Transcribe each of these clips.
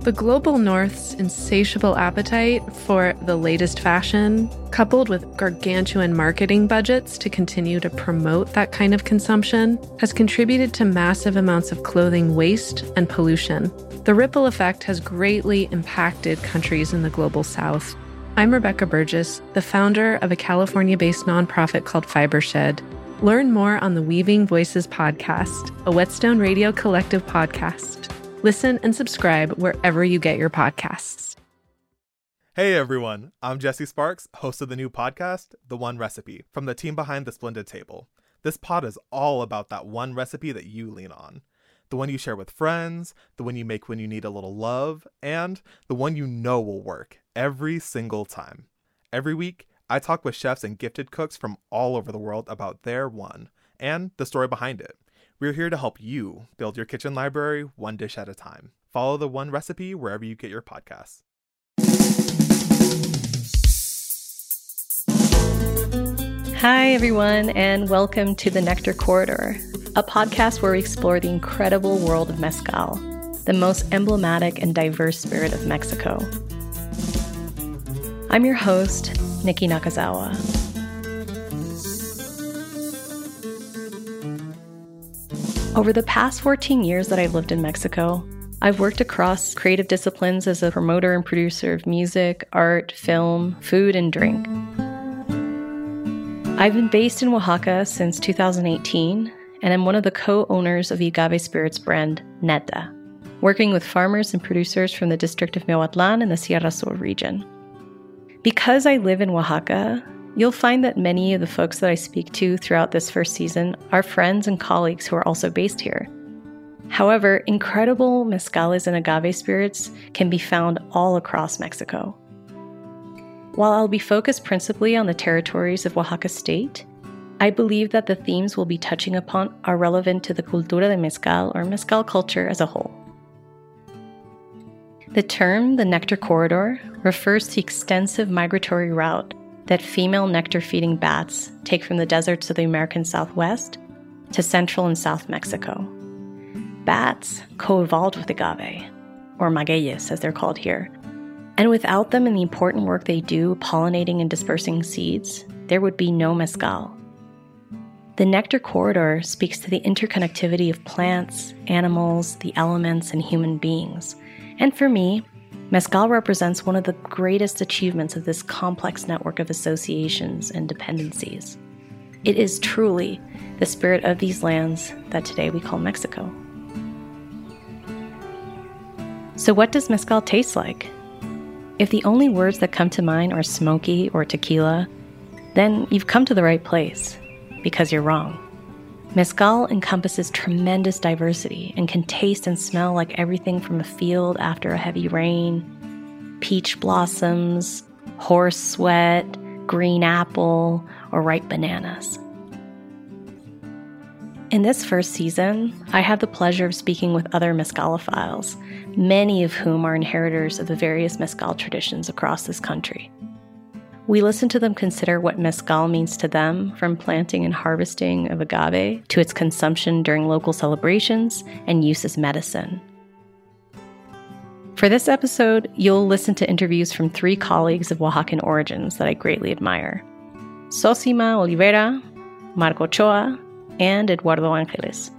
The global north's insatiable appetite for the latest fashion, coupled with gargantuan marketing budgets to continue to promote that kind of consumption, has contributed to massive amounts of clothing waste and pollution. The ripple effect has greatly impacted countries in the global south. I'm Rebecca Burgess, the founder of a California based nonprofit called Fibershed. Learn more on the Weaving Voices podcast, a Whetstone Radio Collective podcast. Listen and subscribe wherever you get your podcasts. Hey everyone, I'm Jesse Sparks, host of the new podcast, The One Recipe, from the team behind The Splendid Table. This pod is all about that one recipe that you lean on. The one you share with friends, the one you make when you need a little love, and the one you know will work every single time. Every week, I talk with chefs and gifted cooks from all over the world about their one and the story behind it. We're here to help you build your kitchen library one dish at a time. Follow the one recipe wherever you get your podcasts. Hi, everyone, and welcome to the Nectar Corridor, a podcast where we explore the incredible world of Mezcal, the most emblematic and diverse spirit of Mexico. I'm your host, Nikki Nakazawa. Over the past 14 years that I've lived in Mexico, I've worked across creative disciplines as a promoter and producer of music, art, film, food, and drink. I've been based in Oaxaca since 2018, and I'm one of the co owners of the agave spirits brand Neta, working with farmers and producers from the district of Miahuatlan and the Sierra Sur region. Because I live in Oaxaca, You'll find that many of the folks that I speak to throughout this first season are friends and colleagues who are also based here. However, incredible mezcales and agave spirits can be found all across Mexico. While I'll be focused principally on the territories of Oaxaca State, I believe that the themes we'll be touching upon are relevant to the cultura de mezcal or mezcal culture as a whole. The term, the nectar corridor, refers to the extensive migratory route that female nectar feeding bats take from the deserts of the American Southwest to central and south Mexico. Bats co evolved with agave, or magueyes as they're called here, and without them and the important work they do pollinating and dispersing seeds, there would be no mezcal. The nectar corridor speaks to the interconnectivity of plants, animals, the elements, and human beings. And for me, Mezcal represents one of the greatest achievements of this complex network of associations and dependencies. It is truly the spirit of these lands that today we call Mexico. So, what does mezcal taste like? If the only words that come to mind are smoky or tequila, then you've come to the right place because you're wrong. Mezcal encompasses tremendous diversity and can taste and smell like everything from a field after a heavy rain, peach blossoms, horse sweat, green apple, or ripe bananas. In this first season, I have the pleasure of speaking with other mezcalophiles, many of whom are inheritors of the various mezcal traditions across this country. We listen to them consider what mezcal means to them, from planting and harvesting of agave to its consumption during local celebrations and use as medicine. For this episode, you'll listen to interviews from three colleagues of Oaxacan origins that I greatly admire Sosima Olivera, Marco Ochoa, and Eduardo Angeles.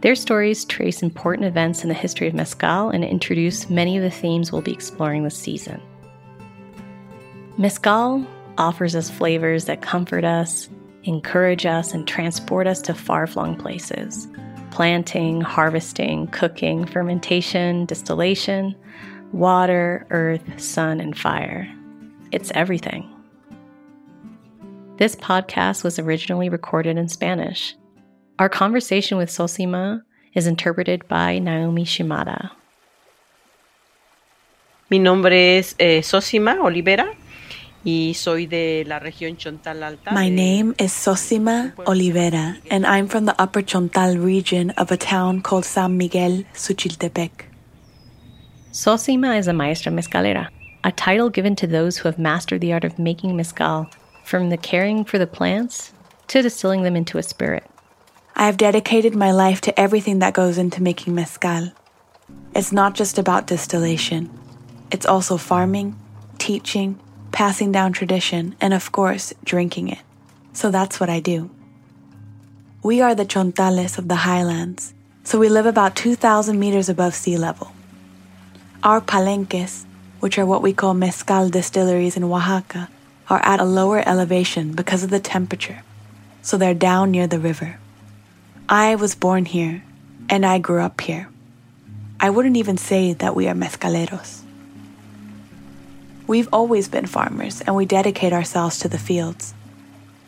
Their stories trace important events in the history of Mezcal and introduce many of the themes we'll be exploring this season. Mezcal offers us flavors that comfort us, encourage us, and transport us to far flung places. Planting, harvesting, cooking, fermentation, distillation, water, earth, sun, and fire. It's everything. This podcast was originally recorded in Spanish. Our conversation with Sosima is interpreted by Naomi Shimada. Mi nombre es eh, Sosima Olivera. Y soy de la región Chontal Alta. My name is Sosima Olivera, and I'm from the upper Chontal region of a town called San Miguel, Suchiltepec. Sosima is a maestra mezcalera, a title given to those who have mastered the art of making mezcal, from the caring for the plants to distilling them into a spirit. I have dedicated my life to everything that goes into making mezcal. It's not just about distillation, it's also farming, teaching, passing down tradition, and of course, drinking it. So that's what I do. We are the Chontales of the highlands, so we live about 2,000 meters above sea level. Our palenques, which are what we call mezcal distilleries in Oaxaca, are at a lower elevation because of the temperature, so they're down near the river. I was born here, and I grew up here. I wouldn't even say that we are mezcaleros. We've always been farmers, and we dedicate ourselves to the fields.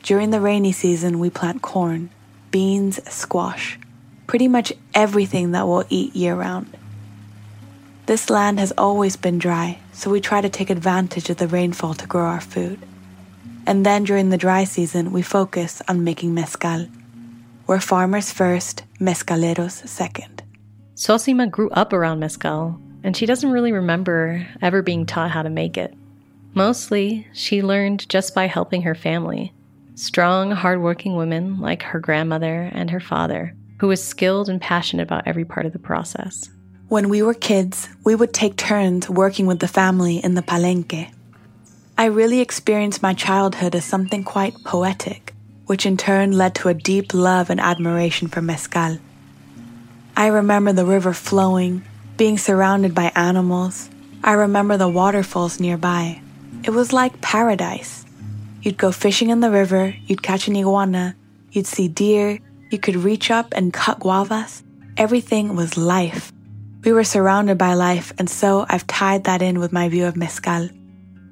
During the rainy season, we plant corn, beans, squash, pretty much everything that we'll eat year round. This land has always been dry, so we try to take advantage of the rainfall to grow our food. And then during the dry season, we focus on making mezcal. We're farmers first, mezcaleros second. Sosima grew up around mezcal, and she doesn't really remember ever being taught how to make it. Mostly, she learned just by helping her family. Strong, hardworking women like her grandmother and her father, who was skilled and passionate about every part of the process. When we were kids, we would take turns working with the family in the palenque. I really experienced my childhood as something quite poetic, which in turn led to a deep love and admiration for mezcal. I remember the river flowing, being surrounded by animals. I remember the waterfalls nearby. It was like paradise. You'd go fishing in the river, you'd catch an iguana, you'd see deer, you could reach up and cut guavas. Everything was life. We were surrounded by life, and so I've tied that in with my view of mezcal.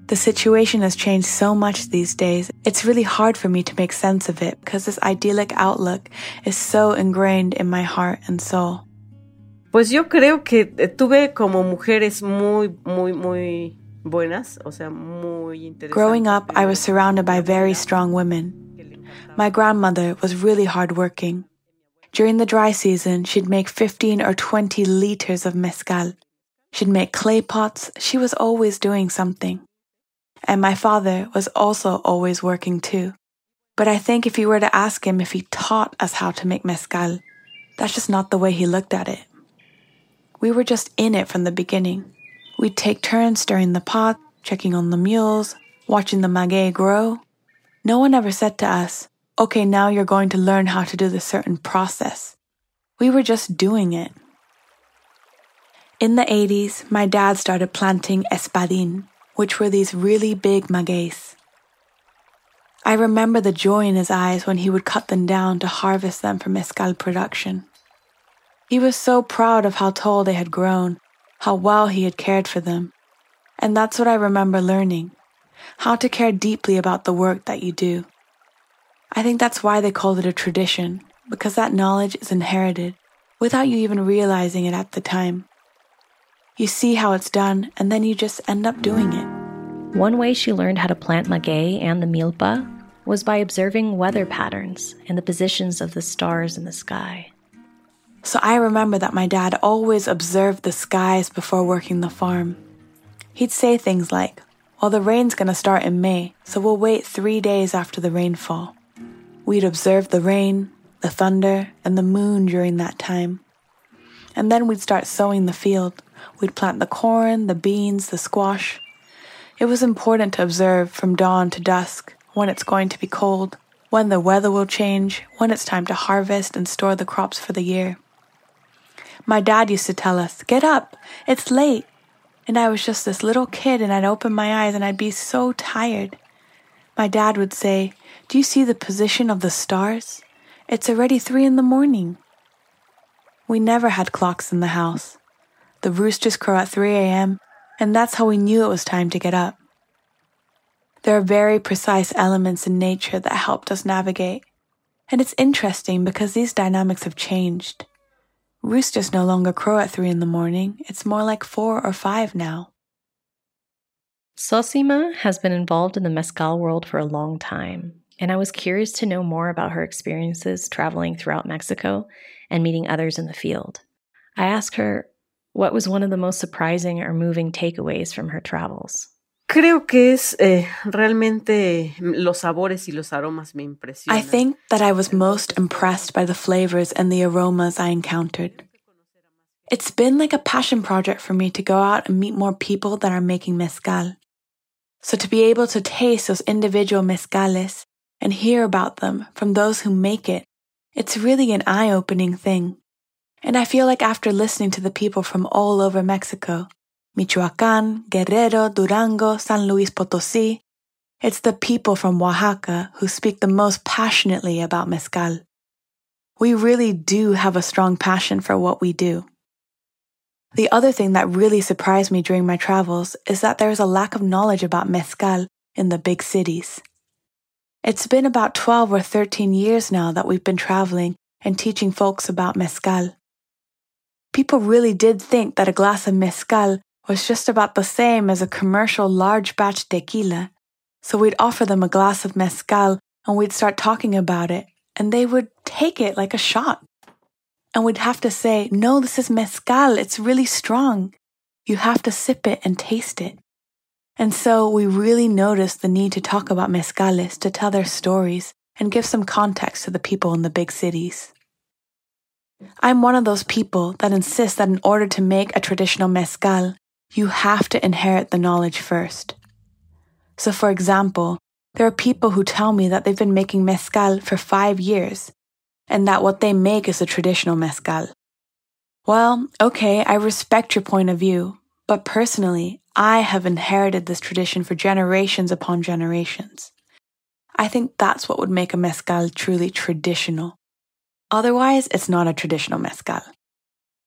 The situation has changed so much these days, it's really hard for me to make sense of it because this idyllic outlook is so ingrained in my heart and soul. Pues yo creo que eh, tuve como mujeres muy, muy, muy buenas, o sea, muy interesantes. Growing up, I was surrounded by very strong women. My grandmother was really hardworking. During the dry season, she'd make 15 or 20 liters of mezcal. She'd make clay pots. She was always doing something. And my father was also always working too. But I think if you were to ask him if he taught us how to make mezcal, that's just not the way he looked at it. We were just in it from the beginning. We'd take turns stirring the pot, checking on the mules, watching the maguey grow. No one ever said to us, okay, now you're going to learn how to do this certain process. We were just doing it. In the 80s, my dad started planting espadin, which were these really big magueys. I remember the joy in his eyes when he would cut them down to harvest them for mezcal production. He was so proud of how tall they had grown, how well he had cared for them. And that's what I remember learning how to care deeply about the work that you do. I think that's why they called it a tradition, because that knowledge is inherited without you even realizing it at the time. You see how it's done, and then you just end up doing it. One way she learned how to plant maguey and the milpa was by observing weather patterns and the positions of the stars in the sky. So I remember that my dad always observed the skies before working the farm. He'd say things like, Well, the rain's gonna start in May, so we'll wait three days after the rainfall. We'd observe the rain, the thunder, and the moon during that time. And then we'd start sowing the field. We'd plant the corn, the beans, the squash. It was important to observe from dawn to dusk when it's going to be cold, when the weather will change, when it's time to harvest and store the crops for the year. My dad used to tell us, Get up, it's late. And I was just this little kid, and I'd open my eyes and I'd be so tired. My dad would say, Do you see the position of the stars? It's already three in the morning. We never had clocks in the house. The roosters crow at 3 a.m., and that's how we knew it was time to get up. There are very precise elements in nature that helped us navigate. And it's interesting because these dynamics have changed. Roosters no longer crow at 3 in the morning, it's more like 4 or 5 now. Sosima has been involved in the mezcal world for a long time, and I was curious to know more about her experiences traveling throughout Mexico and meeting others in the field. I asked her what was one of the most surprising or moving takeaways from her travels. Creo que es eh, realmente los sabores y los aromas me impresionan. I think that I was most impressed by the flavors and the aromas I encountered. It's been like a passion project for me to go out and meet more people that are making mezcal. So to be able to taste those individual mezcales and hear about them from those who make it, it's really an eye opening thing. And I feel like after listening to the people from all over Mexico, Michoacan, Guerrero, Durango, San Luis Potosí, it's the people from Oaxaca who speak the most passionately about mezcal. We really do have a strong passion for what we do. The other thing that really surprised me during my travels is that there is a lack of knowledge about mezcal in the big cities. It's been about 12 or 13 years now that we've been traveling and teaching folks about mezcal. People really did think that a glass of mezcal was just about the same as a commercial large batch tequila. So we'd offer them a glass of mezcal and we'd start talking about it, and they would take it like a shot. And we'd have to say, no, this is mezcal. It's really strong. You have to sip it and taste it. And so we really noticed the need to talk about mezcales to tell their stories and give some context to the people in the big cities. I'm one of those people that insist that in order to make a traditional mezcal, you have to inherit the knowledge first. So, for example, there are people who tell me that they've been making mezcal for five years and that what they make is a traditional mezcal. Well, okay, I respect your point of view, but personally, I have inherited this tradition for generations upon generations. I think that's what would make a mezcal truly traditional. Otherwise, it's not a traditional mezcal.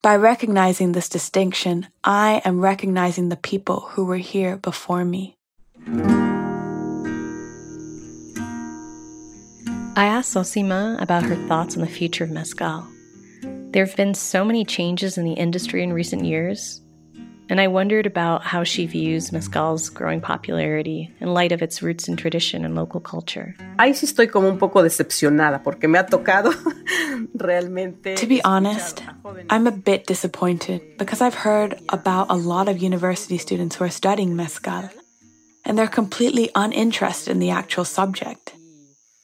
By recognizing this distinction, I am recognizing the people who were here before me. I asked Sosima about her thoughts on the future of mezcal. There have been so many changes in the industry in recent years, and I wondered about how she views mezcal's growing popularity in light of its roots in tradition and local culture. Ahí sí estoy como un poco decepcionada porque me ha tocado realmente. To be honest, I'm a bit disappointed because I've heard about a lot of university students who are studying mezcal, and they're completely uninterested in the actual subject.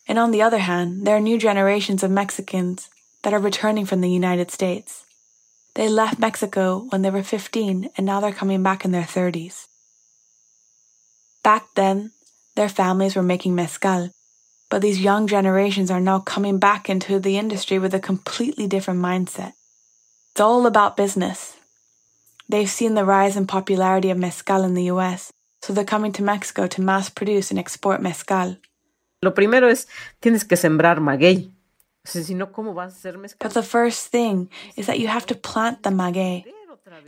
And on the other hand, there are new generations of Mexicans that are returning from the United States. They left Mexico when they were 15 and now they're coming back in their 30s. Back then, their families were making mezcal, but these young generations are now coming back into the industry with a completely different mindset. It's all about business. They've seen the rise in popularity of mezcal in the US, so they're coming to Mexico to mass produce and export mezcal. Lo primero es, tienes que sembrar maguey. But the first thing is that you have to plant the maguey.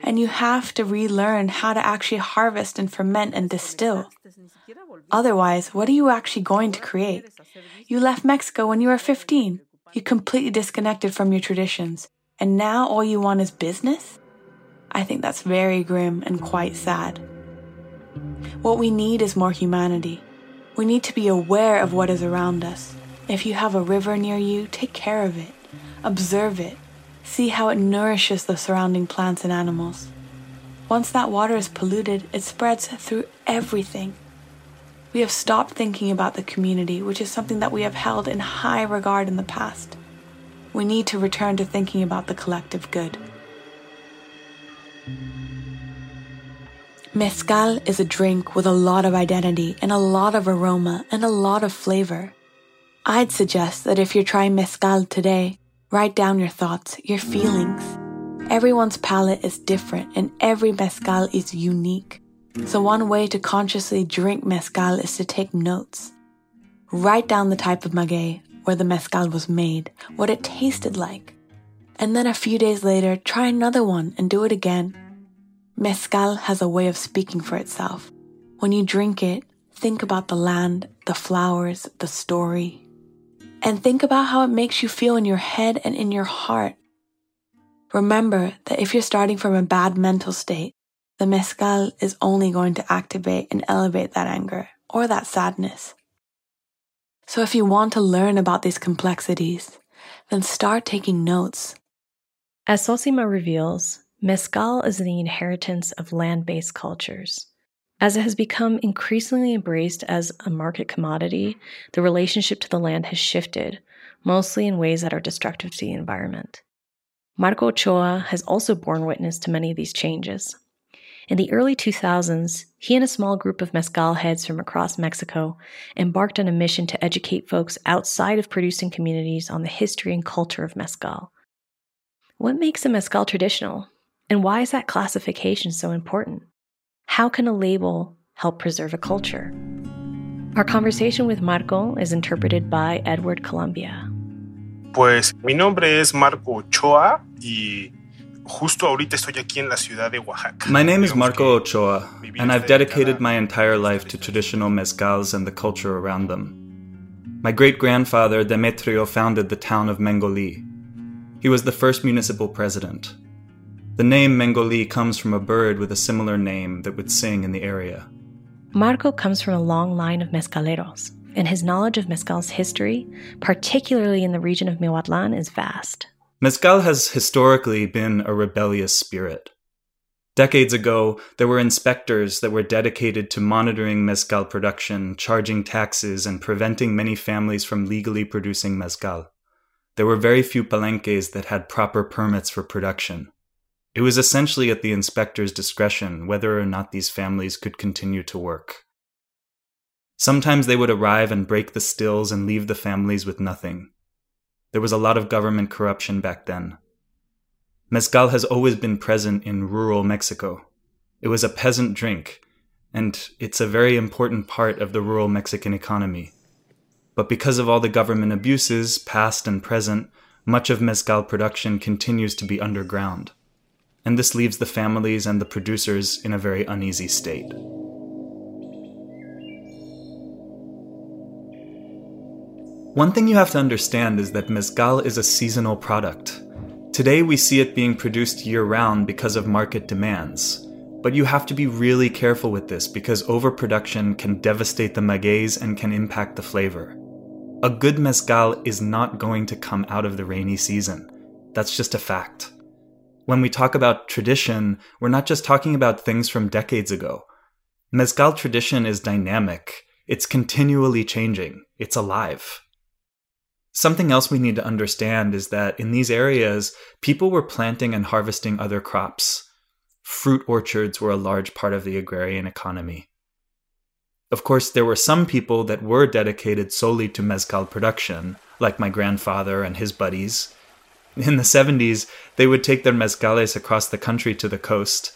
And you have to relearn how to actually harvest and ferment and distill. Otherwise, what are you actually going to create? You left Mexico when you were 15. You completely disconnected from your traditions. And now all you want is business? I think that's very grim and quite sad. What we need is more humanity. We need to be aware of what is around us. If you have a river near you, take care of it. Observe it. See how it nourishes the surrounding plants and animals. Once that water is polluted, it spreads through everything. We have stopped thinking about the community, which is something that we have held in high regard in the past. We need to return to thinking about the collective good. Mezcal is a drink with a lot of identity and a lot of aroma and a lot of flavor. I'd suggest that if you're trying mezcal today, write down your thoughts, your feelings. Everyone's palate is different and every mezcal is unique. So one way to consciously drink mezcal is to take notes. Write down the type of maguey, where the mezcal was made, what it tasted like. And then a few days later, try another one and do it again Mezcal has a way of speaking for itself. When you drink it, think about the land, the flowers, the story. And think about how it makes you feel in your head and in your heart. Remember that if you're starting from a bad mental state, the mezcal is only going to activate and elevate that anger or that sadness. So if you want to learn about these complexities, then start taking notes. As Sosima reveals, Mezcal is the inheritance of land based cultures. As it has become increasingly embraced as a market commodity, the relationship to the land has shifted, mostly in ways that are destructive to the environment. Marco Ochoa has also borne witness to many of these changes. In the early 2000s, he and a small group of mezcal heads from across Mexico embarked on a mission to educate folks outside of producing communities on the history and culture of mezcal. What makes a mezcal traditional? And why is that classification so important? How can a label help preserve a culture? Our conversation with Marco is interpreted by Edward Columbia. Pues mi nombre es Marco Ochoa y justo ahorita estoy aquí en la ciudad de Oaxaca. My name is Marco Ochoa, and I've dedicated my entire life to traditional mezcals and the culture around them. My great grandfather, Demetrio, founded the town of Mengoli. He was the first municipal president. The name Mengoli comes from a bird with a similar name that would sing in the area. Marco comes from a long line of mezcaleros, and his knowledge of mezcal's history, particularly in the region of Miahuatlan, is vast. Mezcal has historically been a rebellious spirit. Decades ago, there were inspectors that were dedicated to monitoring mezcal production, charging taxes, and preventing many families from legally producing mezcal. There were very few palenques that had proper permits for production. It was essentially at the inspector's discretion whether or not these families could continue to work. Sometimes they would arrive and break the stills and leave the families with nothing. There was a lot of government corruption back then. Mezcal has always been present in rural Mexico. It was a peasant drink, and it's a very important part of the rural Mexican economy. But because of all the government abuses, past and present, much of mezcal production continues to be underground and this leaves the families and the producers in a very uneasy state. One thing you have to understand is that mezcal is a seasonal product. Today we see it being produced year round because of market demands. But you have to be really careful with this because overproduction can devastate the magueys and can impact the flavor. A good mezcal is not going to come out of the rainy season. That's just a fact. When we talk about tradition, we're not just talking about things from decades ago. Mezcal tradition is dynamic, it's continually changing, it's alive. Something else we need to understand is that in these areas, people were planting and harvesting other crops. Fruit orchards were a large part of the agrarian economy. Of course, there were some people that were dedicated solely to mezcal production, like my grandfather and his buddies, in the 70s, they would take their mezcales across the country to the coast.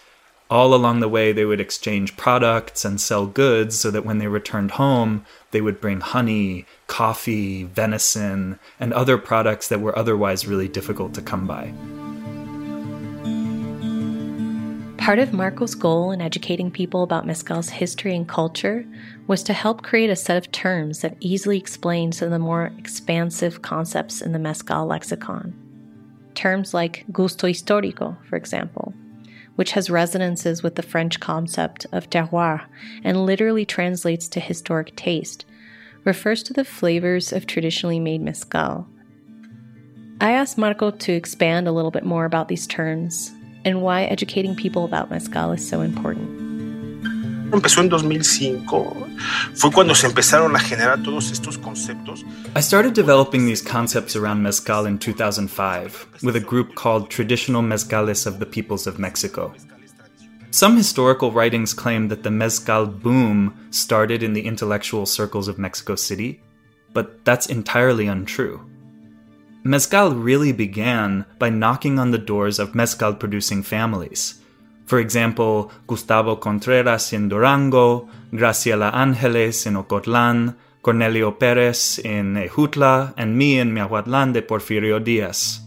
All along the way, they would exchange products and sell goods so that when they returned home, they would bring honey, coffee, venison, and other products that were otherwise really difficult to come by. Part of Marco's goal in educating people about mezcal's history and culture was to help create a set of terms that easily explain some of the more expansive concepts in the mezcal lexicon terms like gusto histórico, for example, which has resonances with the French concept of terroir and literally translates to historic taste, refers to the flavors of traditionally made mezcal. I asked Marco to expand a little bit more about these terms and why educating people about mezcal is so important. Empezó en 2005, fue cuando se empezaron a generar todos estos conceptos. I started developing these concepts around mezcal in 2005 with a group called Traditional Mezcales of the Peoples of Mexico. Some historical writings claim that the mezcal boom started in the intellectual circles of Mexico City, but that's entirely untrue. Mezcal really began by knocking on the doors of mezcal producing families for example, Gustavo Contreras in Durango, Graciela Angeles in Ocotlan, Cornelio Perez in Ejutla, and me in Miahuatlan de Porfirio Diaz.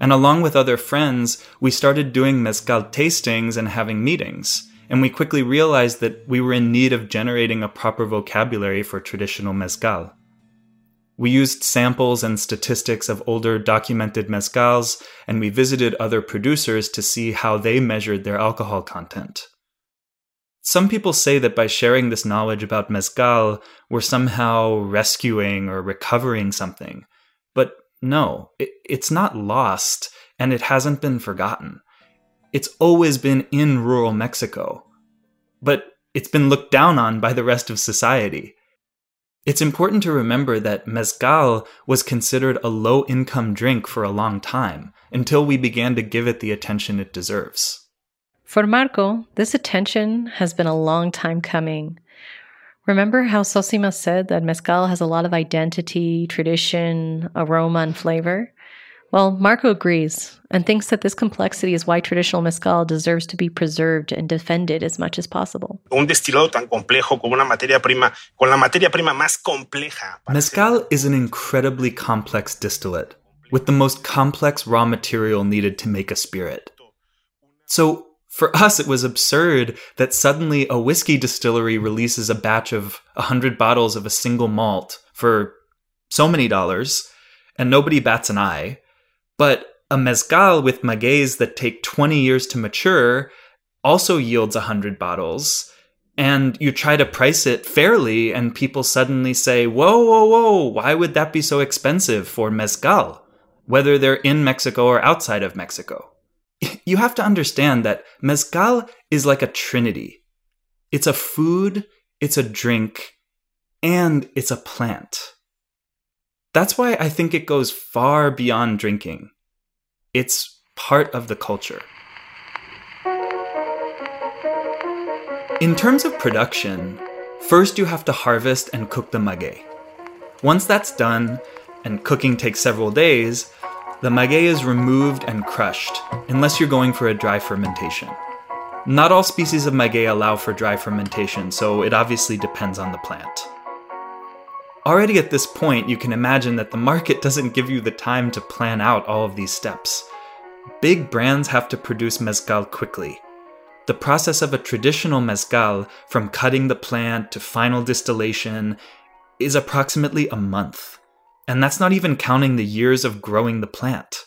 And along with other friends, we started doing mezcal tastings and having meetings. And we quickly realized that we were in need of generating a proper vocabulary for traditional mezcal. We used samples and statistics of older documented mezcals, and we visited other producers to see how they measured their alcohol content. Some people say that by sharing this knowledge about mezcal, we're somehow rescuing or recovering something. But no, it, it's not lost, and it hasn't been forgotten. It's always been in rural Mexico. But it's been looked down on by the rest of society. It's important to remember that mezcal was considered a low income drink for a long time until we began to give it the attention it deserves. For Marco, this attention has been a long time coming. Remember how Sosima said that mezcal has a lot of identity, tradition, aroma, and flavor? Well, Marco agrees and thinks that this complexity is why traditional mezcal deserves to be preserved and defended as much as possible. Un destilado tan complejo con una materia prima, con la materia prima más compleja. Mezcal is an incredibly complex distillate with the most complex raw material needed to make a spirit. So, for us, it was absurd that suddenly a whiskey distillery releases a batch of 100 bottles of a single malt for so many dollars, and nobody bats an eye. But a mezcal with magueys that take 20 years to mature also yields 100 bottles. And you try to price it fairly, and people suddenly say, Whoa, whoa, whoa, why would that be so expensive for mezcal? Whether they're in Mexico or outside of Mexico. You have to understand that mezcal is like a trinity it's a food, it's a drink, and it's a plant. That's why I think it goes far beyond drinking. It's part of the culture. In terms of production, first you have to harvest and cook the maguey. Once that's done, and cooking takes several days, the maguey is removed and crushed, unless you're going for a dry fermentation. Not all species of maguey allow for dry fermentation, so it obviously depends on the plant. Already at this point, you can imagine that the market doesn't give you the time to plan out all of these steps. Big brands have to produce mezcal quickly. The process of a traditional mezcal, from cutting the plant to final distillation, is approximately a month. And that's not even counting the years of growing the plant.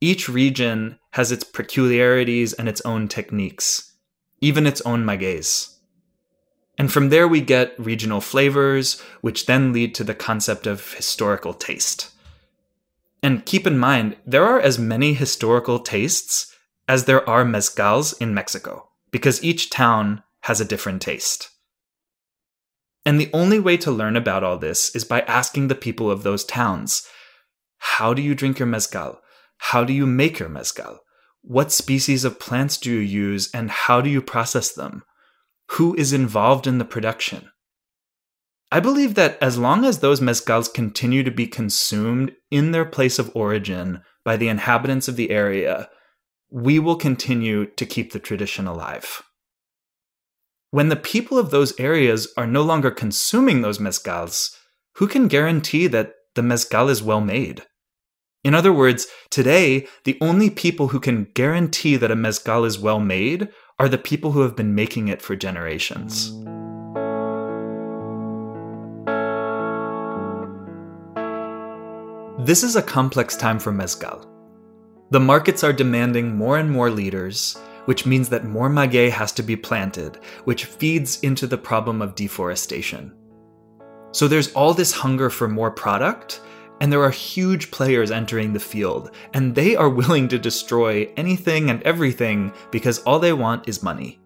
Each region has its peculiarities and its own techniques, even its own magueys. And from there, we get regional flavors, which then lead to the concept of historical taste. And keep in mind, there are as many historical tastes as there are mezcals in Mexico, because each town has a different taste. And the only way to learn about all this is by asking the people of those towns How do you drink your mezcal? How do you make your mezcal? What species of plants do you use, and how do you process them? Who is involved in the production. I believe that as long as those mezcals continue to be consumed in their place of origin by the inhabitants of the area, we will continue to keep the tradition alive. When the people of those areas are no longer consuming those mezcals, who can guarantee that the mezcal is well made? In other words, today, the only people who can guarantee that a mezcal is well made are the people who have been making it for generations. This is a complex time for mezcal. The markets are demanding more and more liters, which means that more maguey has to be planted, which feeds into the problem of deforestation. So there's all this hunger for more product, and there are huge players entering the field, and they are willing to destroy anything and everything because all they want is money.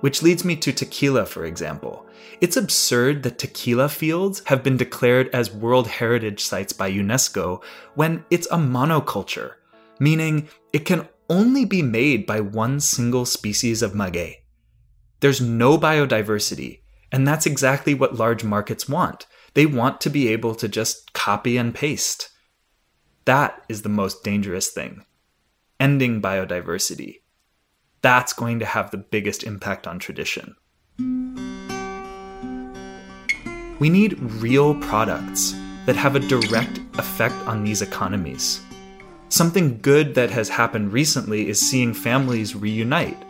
Which leads me to tequila, for example. It's absurd that tequila fields have been declared as World Heritage Sites by UNESCO when it's a monoculture, meaning it can only be made by one single species of maguey. There's no biodiversity, and that's exactly what large markets want. They want to be able to just copy and paste. That is the most dangerous thing. Ending biodiversity. That's going to have the biggest impact on tradition. We need real products that have a direct effect on these economies. Something good that has happened recently is seeing families reunite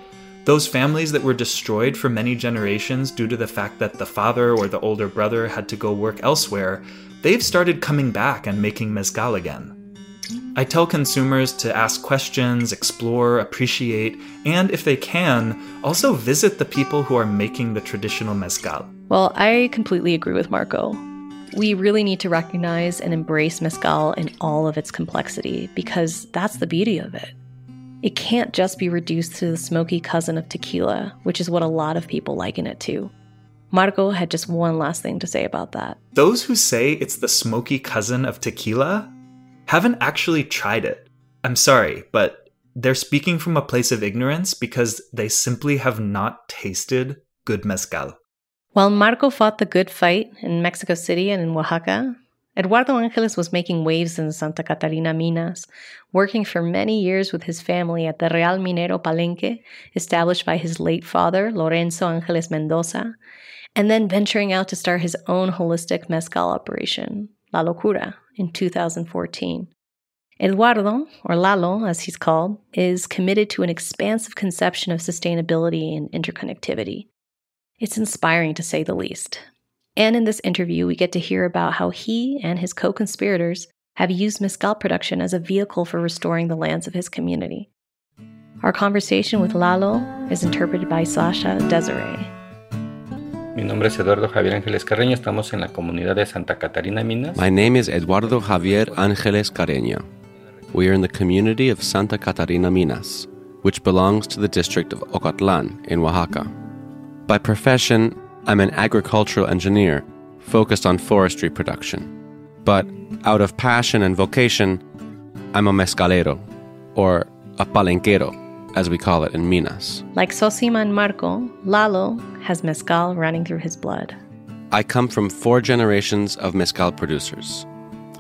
those families that were destroyed for many generations due to the fact that the father or the older brother had to go work elsewhere, they've started coming back and making mezcal again. I tell consumers to ask questions, explore, appreciate, and if they can, also visit the people who are making the traditional mezcal. Well, I completely agree with Marco. We really need to recognize and embrace mezcal in all of its complexity because that's the beauty of it. It can't just be reduced to the smoky cousin of tequila, which is what a lot of people liken it to. Marco had just one last thing to say about that. Those who say it's the smoky cousin of tequila haven't actually tried it. I'm sorry, but they're speaking from a place of ignorance because they simply have not tasted good mezcal. While Marco fought the good fight in Mexico City and in Oaxaca, Eduardo Angeles was making waves in Santa Catarina Minas, working for many years with his family at the Real Minero Palenque, established by his late father, Lorenzo Angeles Mendoza, and then venturing out to start his own holistic mezcal operation, Lalocura, in 2014. Eduardo, or Lalo as he's called, is committed to an expansive conception of sustainability and interconnectivity. It's inspiring to say the least. And in this interview, we get to hear about how he and his co conspirators have used mezcal production as a vehicle for restoring the lands of his community. Our conversation with Lalo is interpreted by Sasha Desiree. Mi nombre es Eduardo Javier Ángeles Carreño. Estamos en la comunidad de Santa Catarina Minas. My name is Eduardo Javier Ángeles Carreño. We are in the community of Santa Catarina Minas, which belongs to the district of Ocotlan in Oaxaca. By profession, I'm an agricultural engineer focused on forestry production. But out of passion and vocation, I'm a mezcalero, or a palenquero, as we call it in Minas. Like Sosima and Marco, Lalo has mezcal running through his blood. I come from four generations of mezcal producers.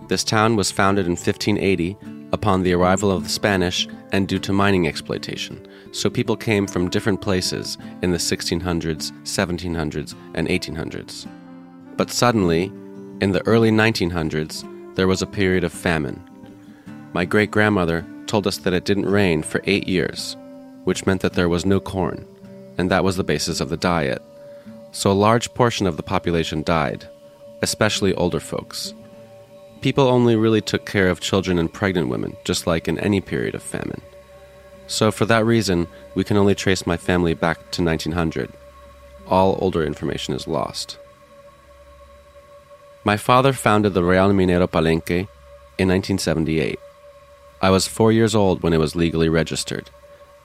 This town was founded in 1580 upon the arrival of the Spanish and due to mining exploitation, so people came from different places in the 1600s, 1700s, and 1800s. But suddenly, in the early 1900s, there was a period of famine. My great grandmother told us that it didn't rain for eight years, which meant that there was no corn, and that was the basis of the diet. So a large portion of the population died, especially older folks. People only really took care of children and pregnant women, just like in any period of famine. So, for that reason, we can only trace my family back to 1900. All older information is lost. My father founded the Real Minero Palenque in 1978. I was four years old when it was legally registered.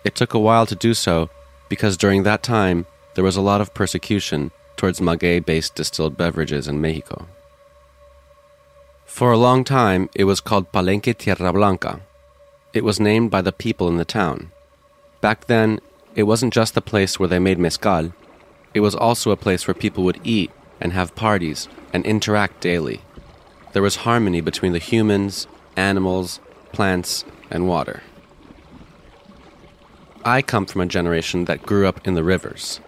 It took a while to do so because during that time there was a lot of persecution towards maguey based distilled beverages in Mexico. For a long time, it was called Palenque Tierra Blanca. It was named by the people in the town. Back then, it wasn't just the place where they made mezcal, it was also a place where people would eat and have parties and interact daily. There was harmony between the humans, animals, plants, and water. I come from a generation that grew up in the rivers.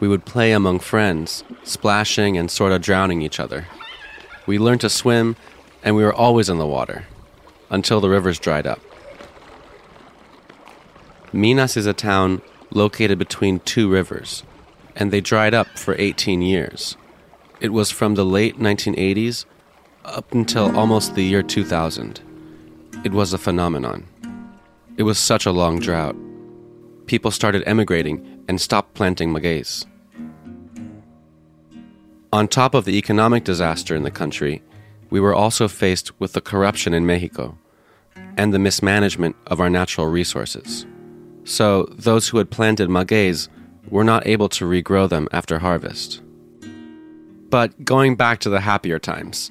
We would play among friends, splashing and sort of drowning each other. We learned to swim, and we were always in the water until the rivers dried up. Minas is a town located between two rivers, and they dried up for 18 years. It was from the late 1980s up until almost the year 2000. It was a phenomenon. It was such a long drought. People started emigrating and stopped planting magueys. On top of the economic disaster in the country, we were also faced with the corruption in Mexico and the mismanagement of our natural resources. So, those who had planted magueys were not able to regrow them after harvest. But going back to the happier times,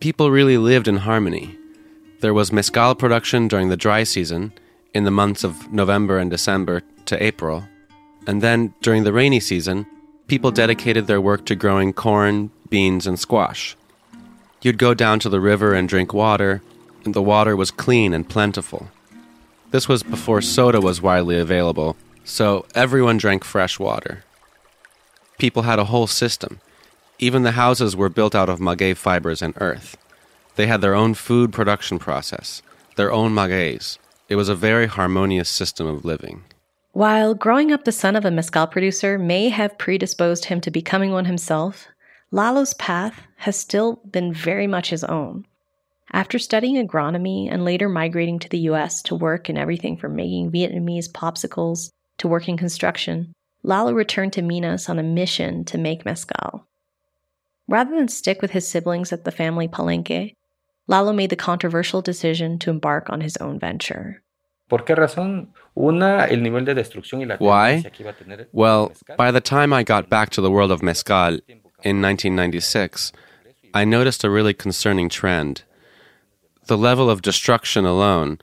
people really lived in harmony. There was mezcal production during the dry season, in the months of November and December to April, and then during the rainy season, people dedicated their work to growing corn, beans, and squash. You'd go down to the river and drink water, and the water was clean and plentiful. This was before soda was widely available, so everyone drank fresh water. People had a whole system. Even the houses were built out of maguey fibers and earth. They had their own food production process, their own magueys. It was a very harmonious system of living. While growing up the son of a mezcal producer may have predisposed him to becoming one himself, Lalo's path has still been very much his own. After studying agronomy and later migrating to the US to work in everything from making Vietnamese popsicles to working construction, Lalo returned to Minas on a mission to make mezcal. Rather than stick with his siblings at the family palenque, Lalo made the controversial decision to embark on his own venture. ¿Por qué razón? Una, el nivel de destrucción y la Why? tendencia que iba a tener el Well, by the time I got back to the world of mezcal in 1996, I noticed a really concerning trend. The level of destruction alone,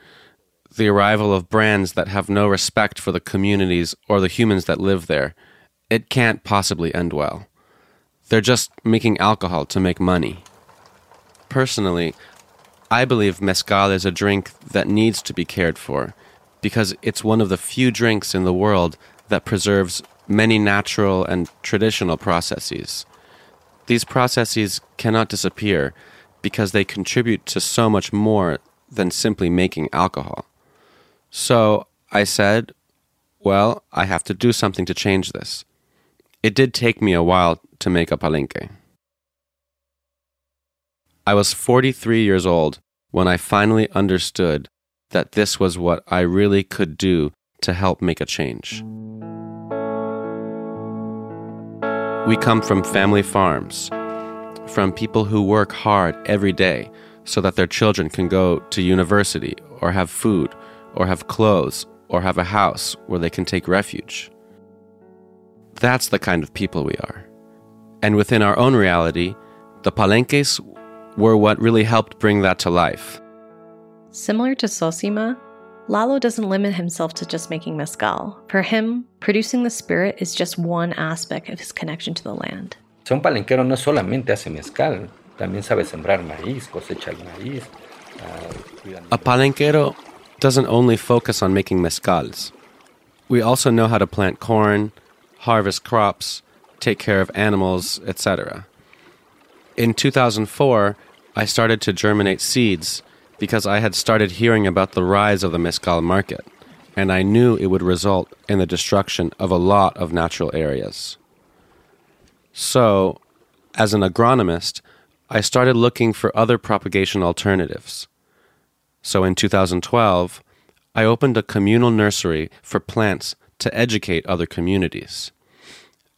the arrival of brands that have no respect for the communities or the humans that live there, it can't possibly end well. They're just making alcohol to make money. Personally, I believe mezcal is a drink that needs to be cared for because it's one of the few drinks in the world that preserves many natural and traditional processes. These processes cannot disappear because they contribute to so much more than simply making alcohol. So I said, well, I have to do something to change this. It did take me a while to make a palenque. I was 43 years old when I finally understood that this was what I really could do to help make a change. We come from family farms, from people who work hard every day so that their children can go to university or have food or have clothes or have a house where they can take refuge. That's the kind of people we are. And within our own reality, the palenques were what really helped bring that to life. Similar to Sosima, Lalo doesn't limit himself to just making mezcal. For him, producing the spirit is just one aspect of his connection to the land. O un palenquero no solamente hace mezcal, también sabe sembrar maíz, cosecha el maíz. ah, A palenquero doesn't only focus on making mezcals. We also know how to plant corn, harvest crops, take care of animals, etc. In 2004, I started to germinate seeds because I had started hearing about the rise of the mezcal market, and I knew it would result in the destruction of a lot of natural areas. So, as an agronomist, I started looking for other propagation alternatives. So in 2012, I opened a communal nursery for plants to educate other communities.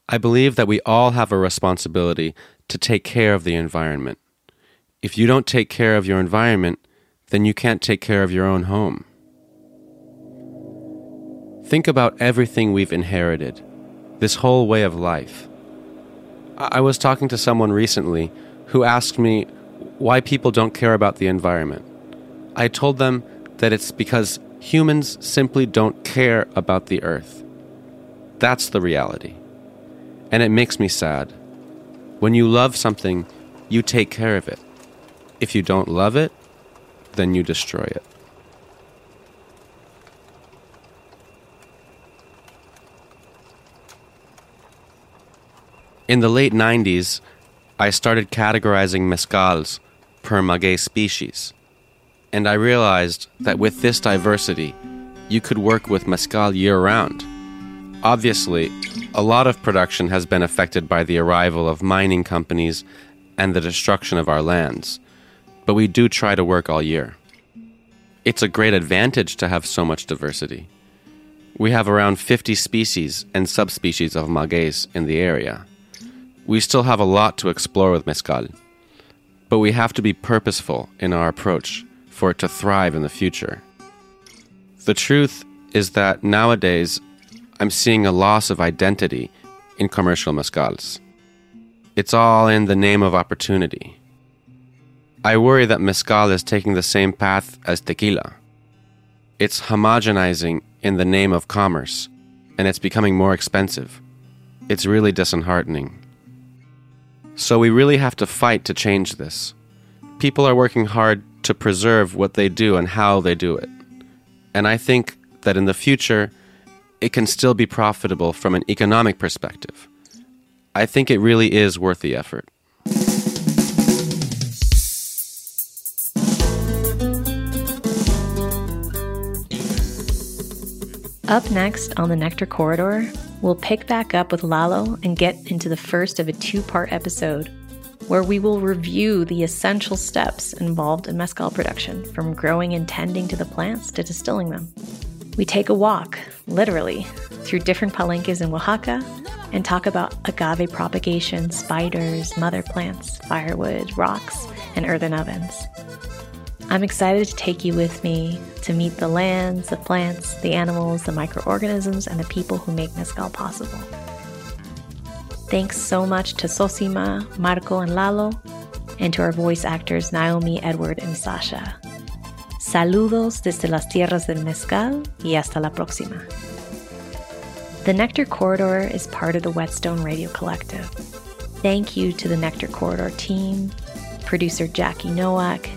I believe that we all have a responsibility to take care of the environment. If you don't take care of your environment, then you can't take care of your own home. Think about everything we've inherited, this whole way of life. I was talking to someone recently who asked me why people don't care about the environment. I told them that it's because humans simply don't care about the earth. That's the reality. And it makes me sad. When you love something, you take care of it. If you don't love it, then you destroy it. In the late 90s, I started categorizing mezcals per maguey species. And I realized that with this diversity, you could work with mezcal year round. Obviously, a lot of production has been affected by the arrival of mining companies and the destruction of our lands, but we do try to work all year. It's a great advantage to have so much diversity. We have around 50 species and subspecies of magueys in the area. We still have a lot to explore with mezcal, but we have to be purposeful in our approach for it to thrive in the future. The truth is that nowadays I'm seeing a loss of identity in commercial mezcals. It's all in the name of opportunity. I worry that mezcal is taking the same path as tequila. It's homogenizing in the name of commerce, and it's becoming more expensive. It's really disheartening. So we really have to fight to change this. People are working hard to preserve what they do and how they do it. And I think that in the future, it can still be profitable from an economic perspective. I think it really is worth the effort. Up next on the Nectar Corridor, we'll pick back up with Lalo and get into the first of a two part episode where we will review the essential steps involved in mezcal production from growing and tending to the plants to distilling them. We take a walk, literally, through different palenques in Oaxaca and talk about agave propagation, spiders, mother plants, firewood, rocks, and earthen ovens. I'm excited to take you with me to meet the lands, the plants, the animals, the microorganisms, and the people who make Mezcal possible. Thanks so much to Sosima, Marco, and Lalo, and to our voice actors Naomi, Edward, and Sasha. Saludos desde las tierras del mezcal y hasta la próxima. The Nectar Corridor is part of the Whetstone Radio Collective. Thank you to the Nectar Corridor team, producer Jackie Nowak,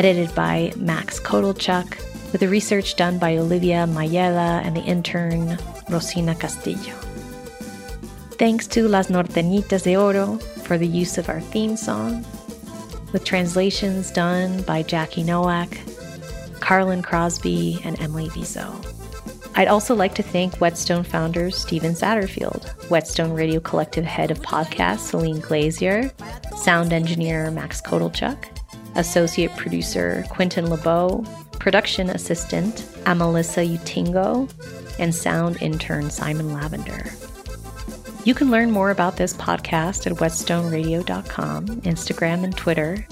edited by Max Kotelchuk, with the research done by Olivia Mayela and the intern Rosina Castillo. Thanks to Las Norteñitas de Oro for the use of our theme song, with translations done by Jackie Nowak, Carlin Crosby, and Emily Vizo. I'd also like to thank Whetstone founders Stephen Satterfield, Whetstone Radio Collective head of podcasts Celine Glazier, sound engineer Max Kotelchuk, associate producer Quentin LeBeau, production assistant Amelissa Utingo, and sound intern Simon Lavender. You can learn more about this podcast at whetstoneradio.com, Instagram, and Twitter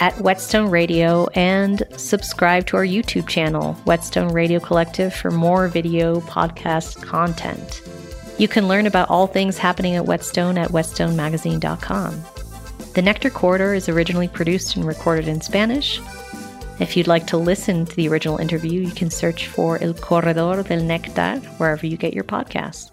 at Whetstone Radio and subscribe to our YouTube channel, Whetstone Radio Collective, for more video podcast content. You can learn about all things happening at Whetstone at whetstonemagazine.com. The Nectar Corridor is originally produced and recorded in Spanish. If you'd like to listen to the original interview, you can search for El Corredor del Néctar wherever you get your podcasts.